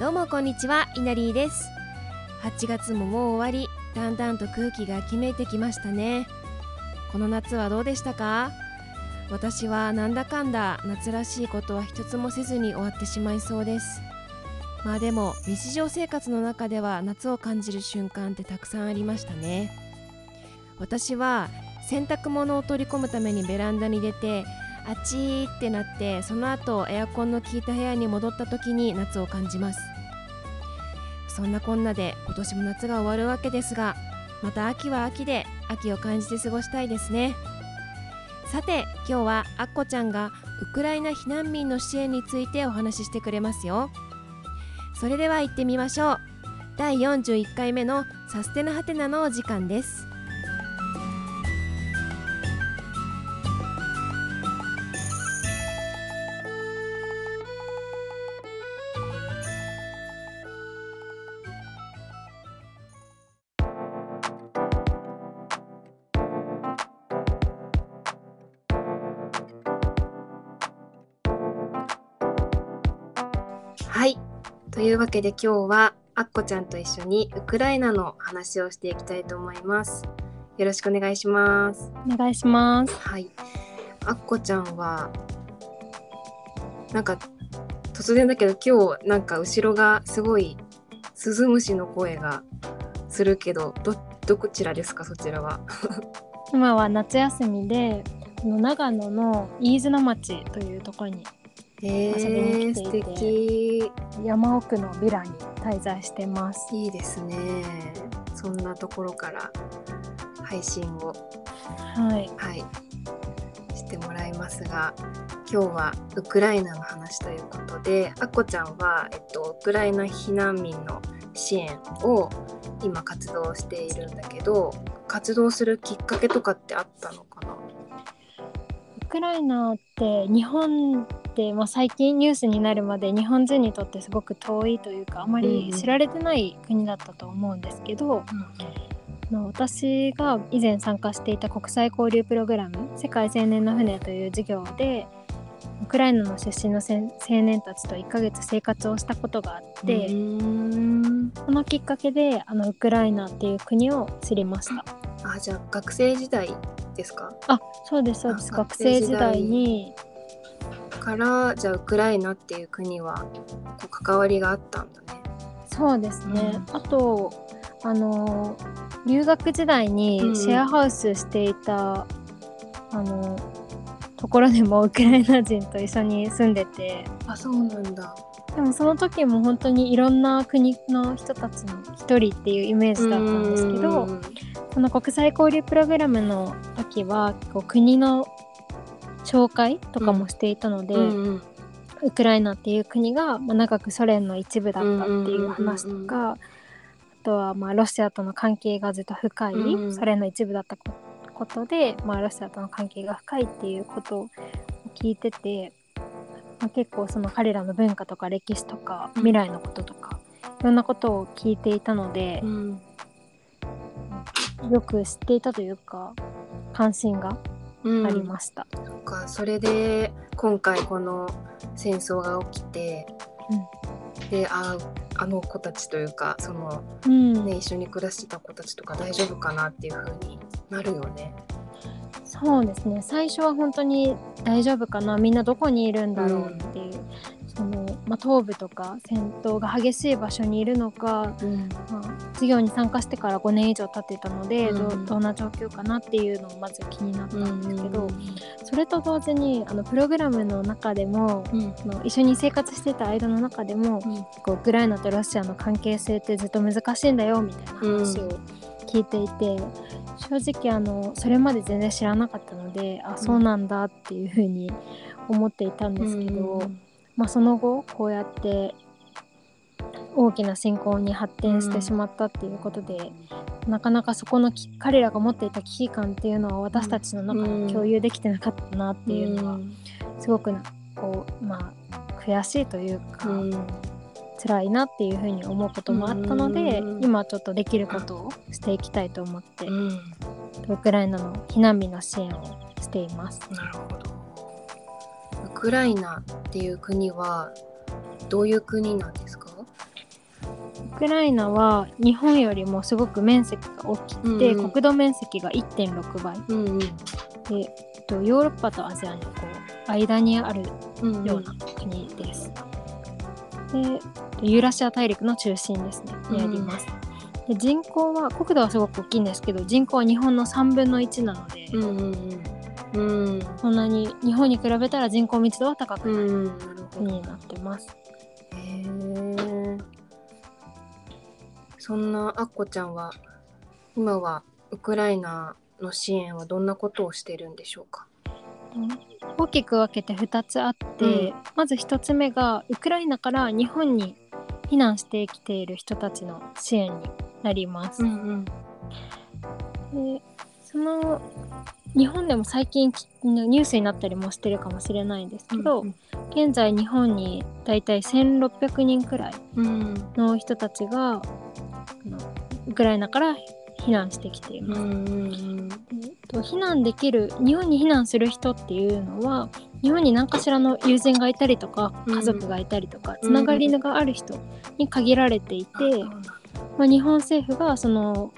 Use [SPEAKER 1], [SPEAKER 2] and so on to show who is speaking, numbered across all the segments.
[SPEAKER 1] どうもこんにちは。イナリーです。8月ももう終わり。だんだんと空気が秋めてきましたね。この夏はどうでしたか？私はなんだかんだ夏らしいことは一つもせずに終わってしまいそうです。まあでも日常生活の中では夏を感じる瞬間ってたくさんありましたね。私は洗濯物を取り込むためにベランダに出てあっちーってなってその後エアコンの効いた部屋に戻った時に夏を感じます。そんなこんなで今年も夏が終わるわけですがまた秋は秋で秋を感じて過ごしたいですね。さて今日はアッコちゃんがウクライナ避難民の支援についてお話ししてくれますよ。それでは行ってみましょう。第41回目のサステナハテナのお時間です。というわけで今日はアッコちゃんと一緒にウクライナの話をしていきたいと思います。よろしくお願いします。
[SPEAKER 2] お願いします。
[SPEAKER 1] はい。アッコちゃんはなんか突然だけど今日なんか後ろがすごいスズムシの声がするけどどどちらですかそちらは？
[SPEAKER 2] 今は夏休みで、長野の飯綱町というところに
[SPEAKER 1] え
[SPEAKER 2] 遊びに来ていて。
[SPEAKER 1] 素敵。
[SPEAKER 2] 山奥のビラに滞在してます。
[SPEAKER 1] いいですね。そんなところから配信を。
[SPEAKER 2] はい。
[SPEAKER 1] はい。してもらいますが今日はウクライナの話ということであっこちゃんは、えっと、ウクライナ避難民の支援を今活動しているんだけど活動するきっかけとかってあったのかな？
[SPEAKER 2] ウクライナって日本って、まあ、最近ニュースになるまで日本人にとってすごく遠いというかあまり知られてない国だったと思うんですけど、あの私が以前参加していた国際交流プログラム「世界青年の船」という授業でウクライナの出身の青年たちと1ヶ月生活をしたことがあって、そのきっかけであのウクライナっていう国を知りました。
[SPEAKER 1] あじゃあ学生時代ですか？
[SPEAKER 2] あそうですそうです。
[SPEAKER 1] あ
[SPEAKER 2] 学生時代に
[SPEAKER 1] からじゃあウクライナっていう国はこう関わりがあったんだね。
[SPEAKER 2] そうですね、
[SPEAKER 1] うん。
[SPEAKER 2] あとあの留学時代に
[SPEAKER 1] うん
[SPEAKER 2] シェアハウスしていた、あのところでもウクライナ人と一緒に住んでて。
[SPEAKER 1] あそうなんだ。
[SPEAKER 2] でもその時も本当にいろんな国の人たちの一人っていうイメージだったんですけど
[SPEAKER 1] うん。
[SPEAKER 2] その国際交流プログラムの時はこう国の紹介とかもしていたので、
[SPEAKER 1] うんうん。
[SPEAKER 2] ウクライナっていう国が、まあ、長くソ連の一部だったっていう話とか、あとはまあロシアとの関係がずっと深い、
[SPEAKER 1] うん
[SPEAKER 2] ソ連の一部だったこことで、まあ、ロシアとの関係が深いっていうことを聞いてて、まあ、結構その彼らの文化とか歴史とか未来のこととかいろんなことを聞いていたので
[SPEAKER 1] う、ん。
[SPEAKER 2] よく知っていたというか関心が
[SPEAKER 1] うん
[SPEAKER 2] ありました。
[SPEAKER 1] そっかそれで今回この戦争が起きて、でああの子たちというかその、
[SPEAKER 2] うん
[SPEAKER 1] ね、一緒に暮らしてた子たちとか大丈夫かなっていう風になるよね。
[SPEAKER 2] そうですね最初は本当に大丈夫かなみんなどこにいるんだろうっていう、まあ、東部とか戦闘が激しい場所にいるのか、
[SPEAKER 1] うん。
[SPEAKER 2] まあ、授業に参加してから5年以上経っていたので、ど
[SPEAKER 1] うん。
[SPEAKER 2] どんな状況かなっていうのをまず気になったんですけど、
[SPEAKER 1] うん。
[SPEAKER 2] それと同時にあのプログラムの中でもの一緒に生活してた間の中でも、こうウクライナとロシアの関係性ってずっと難しいんだよみたいな話を聞いていて、正直あのそれまで全然知らなかったのであそうなんだっていうふうに思っていたんですけど、
[SPEAKER 1] うん
[SPEAKER 2] まあ、その後こうやって大きな侵攻に発展してしまったっていうことで、なかなかそこのき彼らが持っていた危機感っていうのは私たちの中で共有できてなかったなっていうのはすごくなこうまあ悔しいというか、
[SPEAKER 1] うん
[SPEAKER 2] 辛いなっていうふうに思うこともあったので、
[SPEAKER 1] うん
[SPEAKER 2] 今ちょっとできることをしていきたいと思って、
[SPEAKER 1] うん
[SPEAKER 2] ウクライナの避難民の支援をしています。
[SPEAKER 1] なるほど。ウクライナっていう国はどういう国なんですか？
[SPEAKER 2] クライナは日本よりもすごく面積が大きくて、
[SPEAKER 1] うんうん。
[SPEAKER 2] 国土面積が1.6倍。
[SPEAKER 1] うんうん。
[SPEAKER 2] で、えっと、ヨーロッパとアジアのこう間にある
[SPEAKER 1] うん
[SPEAKER 2] ような国です。でユーラシア大陸の中心ですね。にあります。で人口は国土はすごく大きいんですけど人口は日本の3分の1なので、
[SPEAKER 1] うんうんうんうん。
[SPEAKER 2] そんなに日本に比べたら人口密度は高く
[SPEAKER 1] うんなるほど。
[SPEAKER 2] 国になってます。
[SPEAKER 1] へえそんなあっこちゃんは今はウクライナの支援はどんなことをしてるんでしょうか？
[SPEAKER 2] 大きく分けて2つあって、
[SPEAKER 1] うん。
[SPEAKER 2] まず1つ目がウクライナから日本に避難してきている人たちの支援になります。
[SPEAKER 1] ん。
[SPEAKER 2] でその日本でも最近きニュースになったりもしてるかもしれないんですけど、
[SPEAKER 1] うん
[SPEAKER 2] 現在日本にだいたい1600人くらい
[SPEAKER 1] うん。
[SPEAKER 2] の人たちがあのウクライナから避難してきています。
[SPEAKER 1] うん
[SPEAKER 2] と避難できる日本に避難する人っていうのは日本に何かしらの友人がいたりとか
[SPEAKER 1] うん。
[SPEAKER 2] 家族がいたりとか、
[SPEAKER 1] うん
[SPEAKER 2] つながりがある人に限られていて、まあ、日本政府がその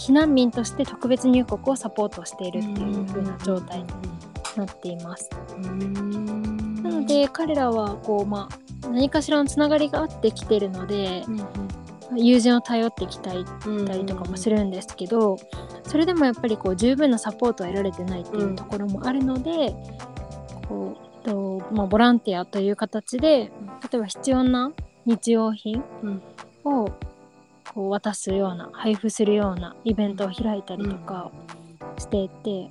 [SPEAKER 2] 避難民として特別入国をサポートしているっていう風な状態になっています。
[SPEAKER 1] うん。
[SPEAKER 2] なので彼らはこう、まあ、何かしらのつながりがあってきてるので
[SPEAKER 1] うん
[SPEAKER 2] 友人を頼ってきたりとかもするんですけど、それでもやっぱりこう十分なサポートを得られてないっていうところもあるので、こうとまあ、ボランティアという形で例えば必要な日用品
[SPEAKER 1] うん。
[SPEAKER 2] をこう渡すような配布するようなイベントを開いたりとかしていて、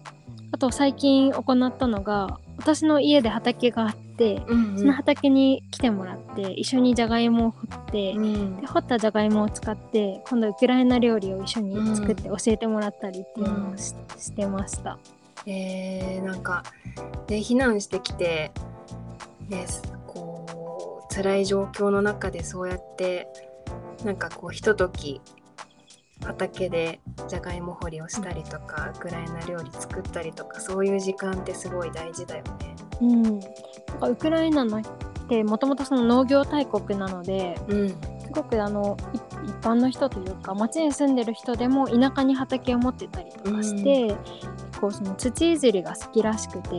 [SPEAKER 2] あと最近行ったのが私の家で畑があって、
[SPEAKER 1] うん
[SPEAKER 2] その畑に来てもらって一緒にじゃがいもを掘って。
[SPEAKER 1] うん
[SPEAKER 2] で掘ったじゃがいもを使って今度ウクライナ料理を一緒に作って教えてもらったりっていうのをし,、してました。
[SPEAKER 1] えー、なんかで避難してきてねこう辛い状況の中でそうやってなんかこうひととき畑でじゃがいも掘りをしたりとかウクライナ料理作ったりとかそういう時間ってすごい大事だよね。
[SPEAKER 2] うん、なんかウクライナのってもともとその農業大国なので
[SPEAKER 1] うん、
[SPEAKER 2] すごくあのい一般の人というか町に住んでる人でも田舎に畑を持ってたりとかして、こうその土いじりが好きらしくて。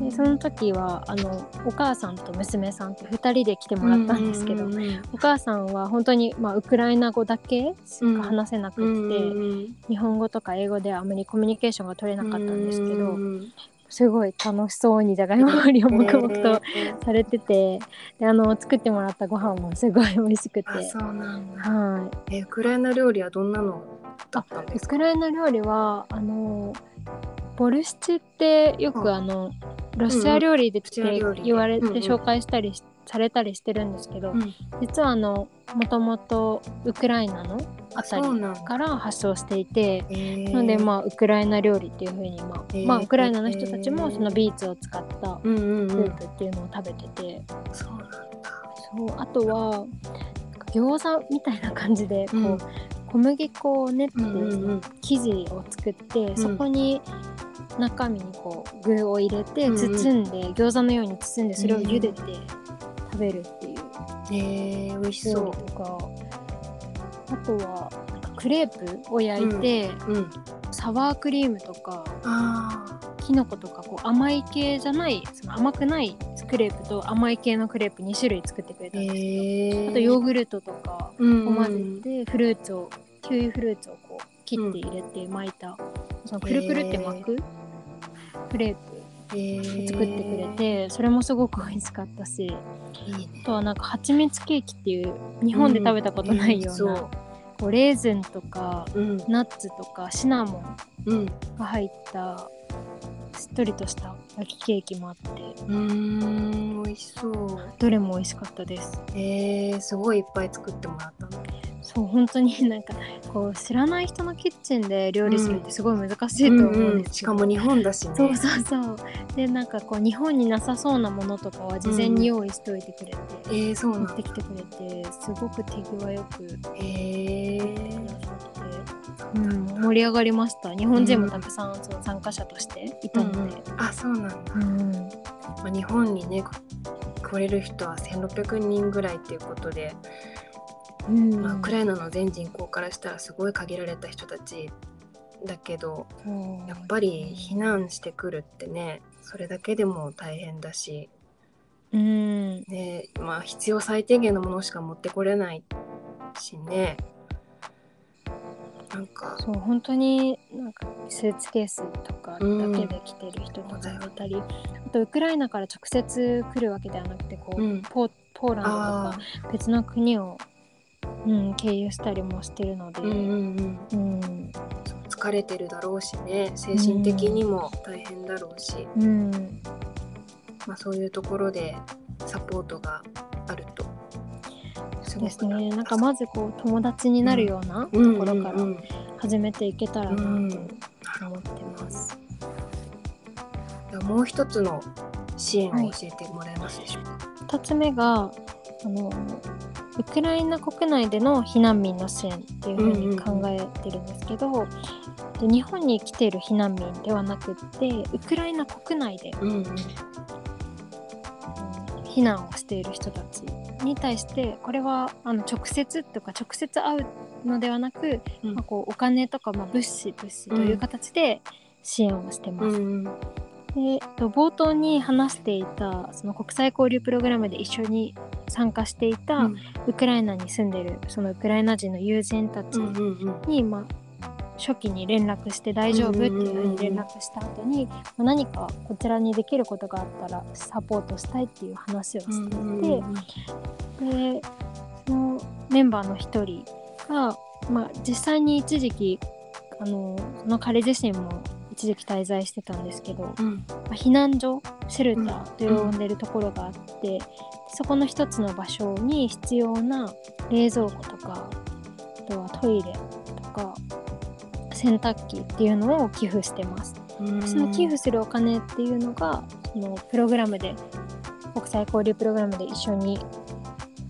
[SPEAKER 2] でその時はあのお母さんと娘さんって2人で来てもらったんですけど、
[SPEAKER 1] うんうん
[SPEAKER 2] お母さんは本当に、まあ、ウクライナ語だけしか話せなくって、
[SPEAKER 1] うん
[SPEAKER 2] 日本語とか英語ではあまりコミュニケーションが取れなかったんですけど、
[SPEAKER 1] うん
[SPEAKER 2] すごい楽しそうにじゃがいも掘りを黙々と
[SPEAKER 1] えー
[SPEAKER 2] されててであの作ってもらったご飯もすごい美味しくて。
[SPEAKER 1] あそうなんだ。
[SPEAKER 2] はい。
[SPEAKER 1] えウクライナ料理はどんなのだったんですか？
[SPEAKER 2] ウクライナ料理はあのボルシチってよくあのロシア料理でって言われて紹介したりしされたりしてるんですけど、
[SPEAKER 1] うん。
[SPEAKER 2] 実はあのもともとウクライナのあたりから発祥していて
[SPEAKER 1] えー。
[SPEAKER 2] なのでまあウクライナ料理っていう風にまあ、
[SPEAKER 1] えー。
[SPEAKER 2] まあウクライナの人たちもそのビーツを使ったス
[SPEAKER 1] うん
[SPEAKER 2] ープっていうのを食べてて、
[SPEAKER 1] そうなんだ。
[SPEAKER 2] そうあとは餃子みたいな感じでこう、
[SPEAKER 1] うん
[SPEAKER 2] 小麦粉を練って、生地を作って、
[SPEAKER 1] ん。
[SPEAKER 2] そこに中身にこう具を入れて
[SPEAKER 1] うんうん。
[SPEAKER 2] 包んで、餃子のように包んでそれを茹でて食べるっていう。
[SPEAKER 1] えー、美味しそ
[SPEAKER 2] 料理とか、あとはなんかクレープを焼いて、
[SPEAKER 1] う。うん。
[SPEAKER 2] サワークリームとか
[SPEAKER 1] あ
[SPEAKER 2] きのことかこう甘い系じゃないその甘くないクレープと甘い系のクレープ2種類作ってくれ
[SPEAKER 1] あ。
[SPEAKER 2] たんです
[SPEAKER 1] えー、
[SPEAKER 2] あとヨーグルトとか
[SPEAKER 1] うん
[SPEAKER 2] を混ぜてフルーツをキウイフルーツをこう切って入れて巻いた、そのくるくるって巻くクレープ
[SPEAKER 1] えー、
[SPEAKER 2] 作ってくれて、それもすごく美味しかったし。あとはなんか蜂蜜ケーキっていう日本で食べたことないような、
[SPEAKER 1] ん
[SPEAKER 2] こうレーズンとか。ナッツとかシナモン
[SPEAKER 1] うん。
[SPEAKER 2] が入ったしっとりとした焼きケーキもあって
[SPEAKER 1] うーん、美味しそう。
[SPEAKER 2] どれも美味しかったです
[SPEAKER 1] えー、すごいいっぱい作ってもらったの。
[SPEAKER 2] そう本当に なんかこう知らない人のキッチンで料理するってすごい難しいと思うんですけど、
[SPEAKER 1] しかも日本だしね。
[SPEAKER 2] そうそうそう。でなんかこう日本になさそうなものとかは事前に用意しておいてくれて、
[SPEAKER 1] えー、そう
[SPEAKER 2] 持って。きてくれてすごく手際よく
[SPEAKER 1] え
[SPEAKER 2] くだ
[SPEAKER 1] ー、
[SPEAKER 2] さって、うん、盛り上がりました。日本人もたくさんその参加者としていたので、
[SPEAKER 1] あ、そうなんだ。
[SPEAKER 2] うん。
[SPEAKER 1] まあ、日本にね来れる人は1600人ぐらいっていうことで
[SPEAKER 2] うん。
[SPEAKER 1] まあ、ウクライナの全人口からしたらすごい限られた人たちだけど
[SPEAKER 2] そう。
[SPEAKER 1] やっぱり避難してくるってねそれだけでも大変だし、
[SPEAKER 2] うん。
[SPEAKER 1] ねまあ、必要最低限のものしか持ってこれないしね。なんか
[SPEAKER 2] そう本当になんかスーツケースとかだけで来てる人とかがいたり、あとウクライナから直接来るわけではなくてこう、
[SPEAKER 1] うん。
[SPEAKER 2] ポーポーランドと
[SPEAKER 1] あ
[SPEAKER 2] か別の国を、うん、経由したりもしてるので、
[SPEAKER 1] ーうんうんうん。
[SPEAKER 2] うん。
[SPEAKER 1] 疲れてるだろうしね精神的にも大変だろうし、
[SPEAKER 2] うん。
[SPEAKER 1] まあ、そういうところでサポートがあると。す
[SPEAKER 2] そうですね。なんかまずこう友達になるようなと
[SPEAKER 1] うん
[SPEAKER 2] ころから
[SPEAKER 1] うんうん
[SPEAKER 2] 始めていけたらなと
[SPEAKER 1] うん
[SPEAKER 2] 思ってます。
[SPEAKER 1] ではもう一つの支援を教えてもらえますでしょうか、
[SPEAKER 2] 2つ目があのウクライナ国内での避難民の支援っていうふうに考えてるんですけど、で日本に来ている避難民ではなくってウクライナ国内で、
[SPEAKER 1] うんうん。
[SPEAKER 2] うん避難をしている人たちに対してこれはあの直接とか直接会うのではなく、
[SPEAKER 1] うん。
[SPEAKER 2] まあ、こうお金とか、まあ、物資物資という形で支援をしてます。
[SPEAKER 1] うん
[SPEAKER 2] でえっと冒頭に話していたその国際交流プログラムで一緒に参加していた、
[SPEAKER 1] うん。
[SPEAKER 2] ウクライナに住んでるそのウクライナ人の友人たちに、まあ、初期に連絡して大丈夫っていうふうに連絡した後に、まあ何かこちらにできることがあったらサポートしたいっていう話をしていて、でそのメンバーの一人が、まあ、実際に一時期あのその彼自身も一時期滞在してたんですけど、
[SPEAKER 1] うん。
[SPEAKER 2] まあ避難所シェルターと呼んでるところがあって、そこの一つの場所に必要な冷蔵庫とかあとはトイレとか洗濯機っていうのを寄付してます。
[SPEAKER 1] うん。
[SPEAKER 2] その寄付するお金っていうのがそのプログラムで国際交流プログラムで一緒に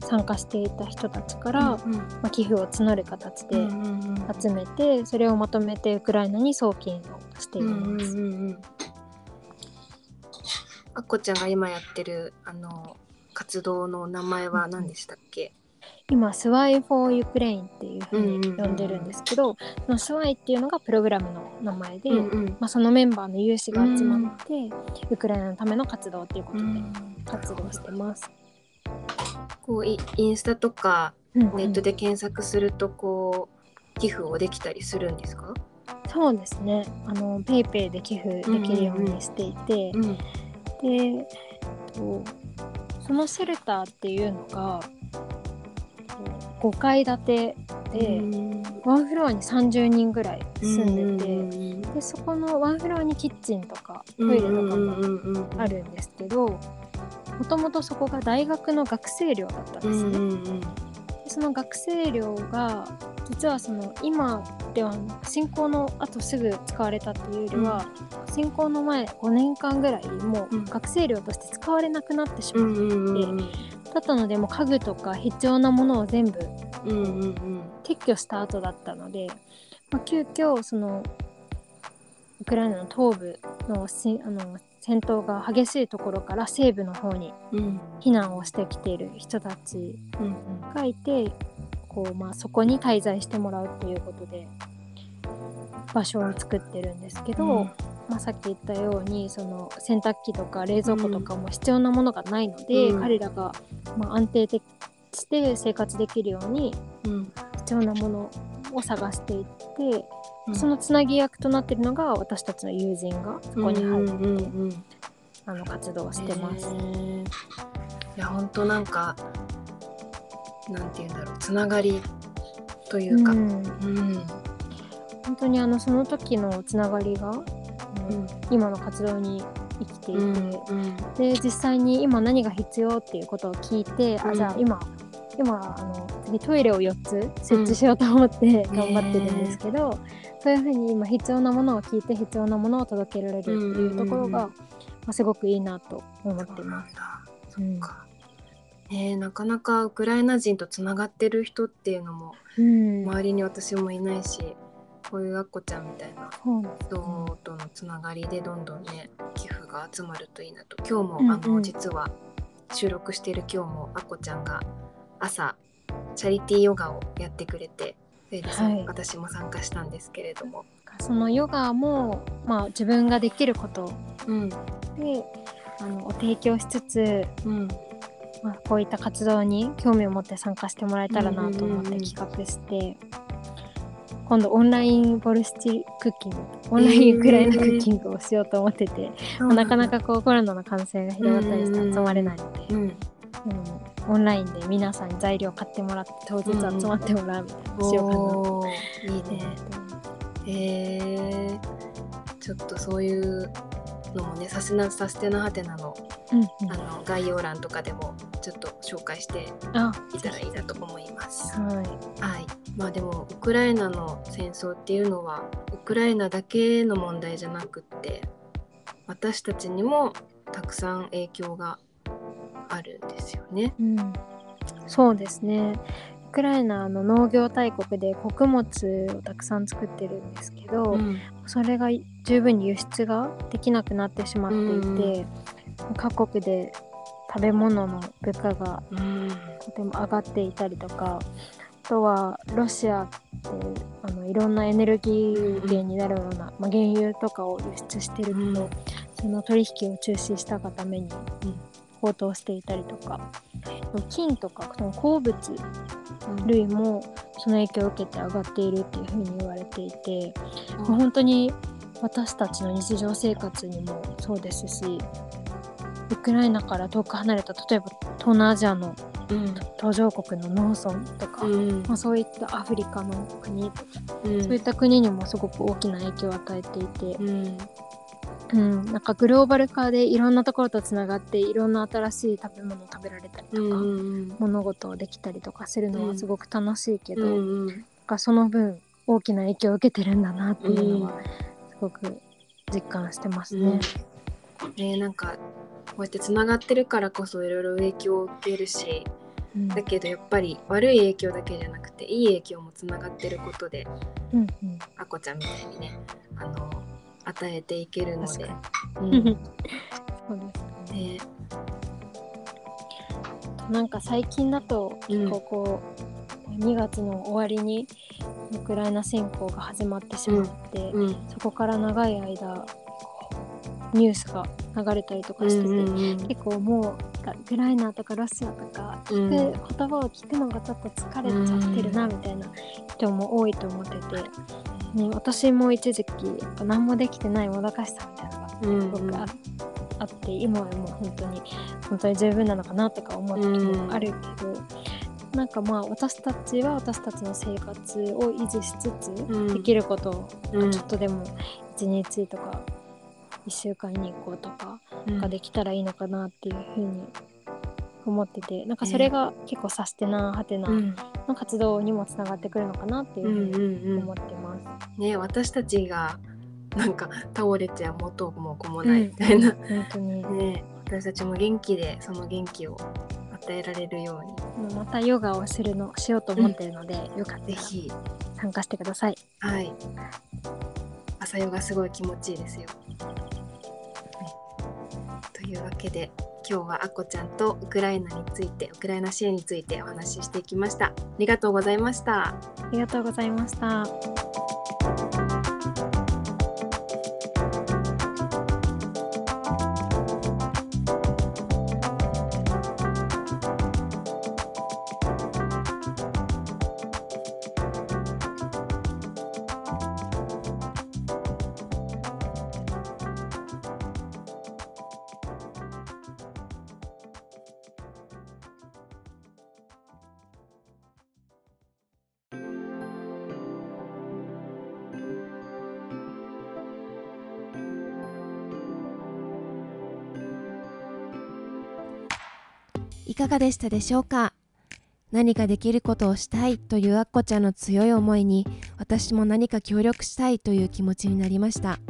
[SPEAKER 2] 参加していた人たちから、
[SPEAKER 1] うん。
[SPEAKER 2] まあ、寄付を募る形で
[SPEAKER 1] うんうんうん。
[SPEAKER 2] 集めてそれをまとめてウクライナに送金をしてい
[SPEAKER 1] うん
[SPEAKER 2] ます。
[SPEAKER 1] うんうん。うんあっこちゃんが今やってるあの活動の名前は何でしたっけ、
[SPEAKER 2] 今 SWY for Ukraine っていうふうに呼んでるんですけど、その SWY っていうのがプログラムの名前で、
[SPEAKER 1] うんうん。
[SPEAKER 2] まあ、そのメンバーの有志が集まって、ウクライナのための活動っていうことで活動してます。
[SPEAKER 1] こうイインスタとか
[SPEAKER 2] うん。
[SPEAKER 1] ネットで検索するとこう寄付をできたりするんですか、
[SPEAKER 2] そうですね。あのペイペイで寄付できるようにしていて、
[SPEAKER 1] うん
[SPEAKER 2] でえっとそのシェルターっていうのが5階建てで、ワンフロアに30人ぐらい住んでて、でそこのワンフロアにキッチンとかトイレとかもあるんですけどもともとそこが大学の学生寮だったんですね。でその学生寮が実はその今では侵攻のあとすぐ使われたっていうよりは、侵攻の前5年間ぐらいも
[SPEAKER 1] う
[SPEAKER 2] うん。学生寮として使われなくなってしまっ
[SPEAKER 1] うんうんうんうん。
[SPEAKER 2] だったのでもう家具とか必要なものを全部
[SPEAKER 1] うんうんうん。
[SPEAKER 2] 撤去した後だったので、まあ、急遽そのウクライナの東部のしあの戦闘が激しいところから西部の方に
[SPEAKER 1] うん。
[SPEAKER 2] 避難をしてきている人たち
[SPEAKER 1] うん
[SPEAKER 2] がいてこう、まあ、そこに滞在してもらうっていうことで場所を作ってるんですけど、まあ、さっき言ったようにその洗濯機とか冷蔵庫とかも必要なものがないので、
[SPEAKER 1] うん。
[SPEAKER 2] 彼らがまあ安定的して生活できるように
[SPEAKER 1] うん。
[SPEAKER 2] 必要なものを探していって、
[SPEAKER 1] うん。
[SPEAKER 2] そのつなぎ役となっているのが私たちの友人がそこに入って、
[SPEAKER 1] うんうんうん。
[SPEAKER 2] あの活動をしてます。
[SPEAKER 1] いや本当なんかなんて言うんだろうつながりというか、
[SPEAKER 2] う
[SPEAKER 1] うん。
[SPEAKER 2] ん本当にあのその時のつながりが、
[SPEAKER 1] うん。
[SPEAKER 2] 今の活動に生きていて、
[SPEAKER 1] うん
[SPEAKER 2] で実際に今何が必要っていうことを聞いて、
[SPEAKER 1] うん。
[SPEAKER 2] あじゃあ今今あの次トイレを4つ設置しようと思って頑張ってるんですけど、そういうふうに今必要なものを聞いて必要なものを届けられるっていうところが、
[SPEAKER 1] うんうんうん。
[SPEAKER 2] まあ、すごくいいなと思ってます。
[SPEAKER 1] そっか、ねえなかなかウクライナ人とつながってる人っていうのも
[SPEAKER 2] うん。
[SPEAKER 1] 周りに私もいないしこういうあっこちゃんみたいな人とのつながりでどんどんね寄付が集まるといいなと。今日も、
[SPEAKER 2] うんうん。
[SPEAKER 1] あの実は収録している今日もあっこちゃんが朝チャリティーヨガをやってくれて
[SPEAKER 2] はい。
[SPEAKER 1] 私も参加したんですけれども、
[SPEAKER 2] そのヨガも、まあ、自分ができること
[SPEAKER 1] うん。
[SPEAKER 2] であのを提供しつつ、
[SPEAKER 1] うん。
[SPEAKER 2] まあ、こういった活動に興味を持って参加してもらえたらなと思って企画して、今度オンラインボルシチクッキングオンラインウクライナクッキングをしようと思ってて、まあなかなかこうコロナの感染が広がったりして集まれないので、
[SPEAKER 1] うん。
[SPEAKER 2] うんオンラインで皆さんに材料買ってもらって当日集まってもらうみたいなの。しようかな。
[SPEAKER 1] いいねへえちょっとそういうのもねサスナサステナハテナの。
[SPEAKER 2] うん。
[SPEAKER 1] あの概要欄とかでもちょっと紹介していたらいいなと思います。
[SPEAKER 2] はい。
[SPEAKER 1] はい、まあでもウクライナの戦争っていうのはウクライナだけの問題じゃなくって私たちにもたくさん影響があるんですよね。
[SPEAKER 2] うん、そうですね。ウクライナの農業大国で穀物をたくさん作ってるんですけど、
[SPEAKER 1] うん。
[SPEAKER 2] それが十分に輸出ができなくなってしまっていて、各国で食べ物の物価が
[SPEAKER 1] うん。
[SPEAKER 2] とても上がっていたりとかあとはロシアってあのいろんなエネルギー源になるような、まあ、原油とかを輸出してるけど、
[SPEAKER 1] うん。
[SPEAKER 2] その取引を中止したがために
[SPEAKER 1] うん
[SPEAKER 2] 高騰していたりとか、金とかその鉱物
[SPEAKER 1] うん
[SPEAKER 2] 類もその影響を受けて上がっているっていうふうに言われていて、
[SPEAKER 1] うん。
[SPEAKER 2] 本当に私たちの日常生活にもそうですしウクライナから遠く離れた例えば東南アジアの
[SPEAKER 1] うん。
[SPEAKER 2] 途上国の農村とか、
[SPEAKER 1] うん。
[SPEAKER 2] まあ、そういったアフリカの国とか、
[SPEAKER 1] うん。
[SPEAKER 2] そういった国にもすごく大きな影響を与えていて、
[SPEAKER 1] うん
[SPEAKER 2] うん、なんかグローバル化でいろんなところとつながっていろんな新しい食べ物を食べられたりとか、
[SPEAKER 1] うん
[SPEAKER 2] 物事をできたりとかするのはすごく楽しいけど、
[SPEAKER 1] うん
[SPEAKER 2] なんかその分大きな影響を受けてるんだなっていうのはすごく実感してます
[SPEAKER 1] うん。
[SPEAKER 2] ね。
[SPEAKER 1] ねなんかこうやってつながってるからこそいろいろ影響を受けるし
[SPEAKER 2] うん。
[SPEAKER 1] だけどやっぱり悪い影響だけじゃなくていい影響もつながってることで
[SPEAKER 2] うんうん。
[SPEAKER 1] あこちゃんみたいにねあの与えていけるので。うん。
[SPEAKER 2] そうですね。
[SPEAKER 1] ね。
[SPEAKER 2] なんか最近だと
[SPEAKER 1] うん。
[SPEAKER 2] 結構こう、2月の終わりにウクライナ侵攻が始まってしまって、
[SPEAKER 1] うん。
[SPEAKER 2] そこから長い間ニュースが流れたりとかしてて、
[SPEAKER 1] うん
[SPEAKER 2] 結構もうウクライナとかロシアとか聞く、言葉を聞くのがちょっと疲れちゃってるなみたいな人も多いと思ってて、ね、私も一時期やっぱ何もできてないもどかしさみたいなのが
[SPEAKER 1] うん
[SPEAKER 2] すごくあ,、あって今はもう本当に本当に十分なのかなとか思う時もあるけど、なんかまあ私たちは私たちの生活を維持しつつ、
[SPEAKER 1] うん。
[SPEAKER 2] できることを
[SPEAKER 1] うん。
[SPEAKER 2] ちょっとでも1日とか1週間に1個とかができたらいいのかなっていうふうに思っててなんかそれが結構サステナハテナ
[SPEAKER 1] うん。
[SPEAKER 2] の活動にもつながってくるのかなっていうふうに
[SPEAKER 1] うんうん。
[SPEAKER 2] 思ってます。
[SPEAKER 1] ね私たちがなんか倒れちゃ元も子もないみたいな、
[SPEAKER 2] 本当に。
[SPEAKER 1] ね私たちも元気でその元気を与えられるように。
[SPEAKER 2] またヨガをするのしようと思ってるので、よかったら
[SPEAKER 1] ぜひ。
[SPEAKER 2] 参加してください。
[SPEAKER 1] はい。朝ヨガすごい気持ちいいですよ、というわけで今日はあこちゃんとウクライナについてウクライナ支援についてお話ししていきました。ありがとうございました。
[SPEAKER 2] ありがとうございました。
[SPEAKER 1] いかがでしたでしょうか？何かできることをしたいというあっこちゃんの強い思いに私も何か協力したいという気持ちになりました。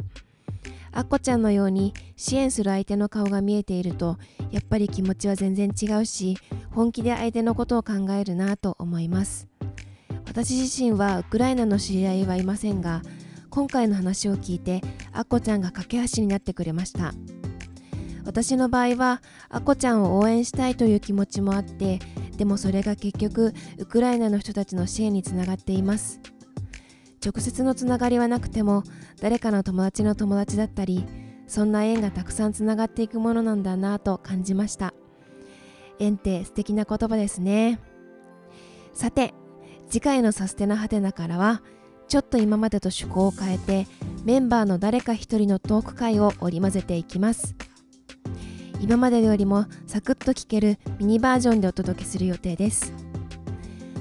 [SPEAKER 1] あっこちゃんのように支援する相手の顔が見えているとやっぱり気持ちは全然違うし本気で相手のことを考えるなと思います。私自身はウクライナの知り合いはいませんが今回の話を聞いてあっこちゃんが架け橋になってくれました。私の場合はあこちゃんを応援したいという気持ちもあって
[SPEAKER 3] でもそれが結局ウクライナの人たちの支援につながっています。直接のつながりはなくても誰かの友達の友達だったりそんな縁がたくさんつながっていくものなんだなと感じました。縁って素敵な言葉ですね。さて次回のサステナハテナからはちょっと今までと趣向を変えてメンバーの誰か一人のトーク会を織り交ぜていきます。今までよりもサクッと聞けるミニバージョンでお届けする予定です。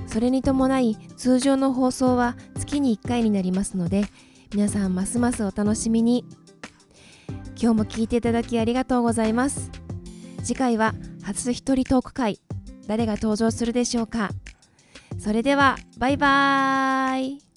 [SPEAKER 3] それに伴い通常の放送は月に1回になりますので皆さんますますお楽しみに。今日も聞いていただきありがとうございます。次回は初一人トーク会誰が登場するでしょうか。それではバイバーイ。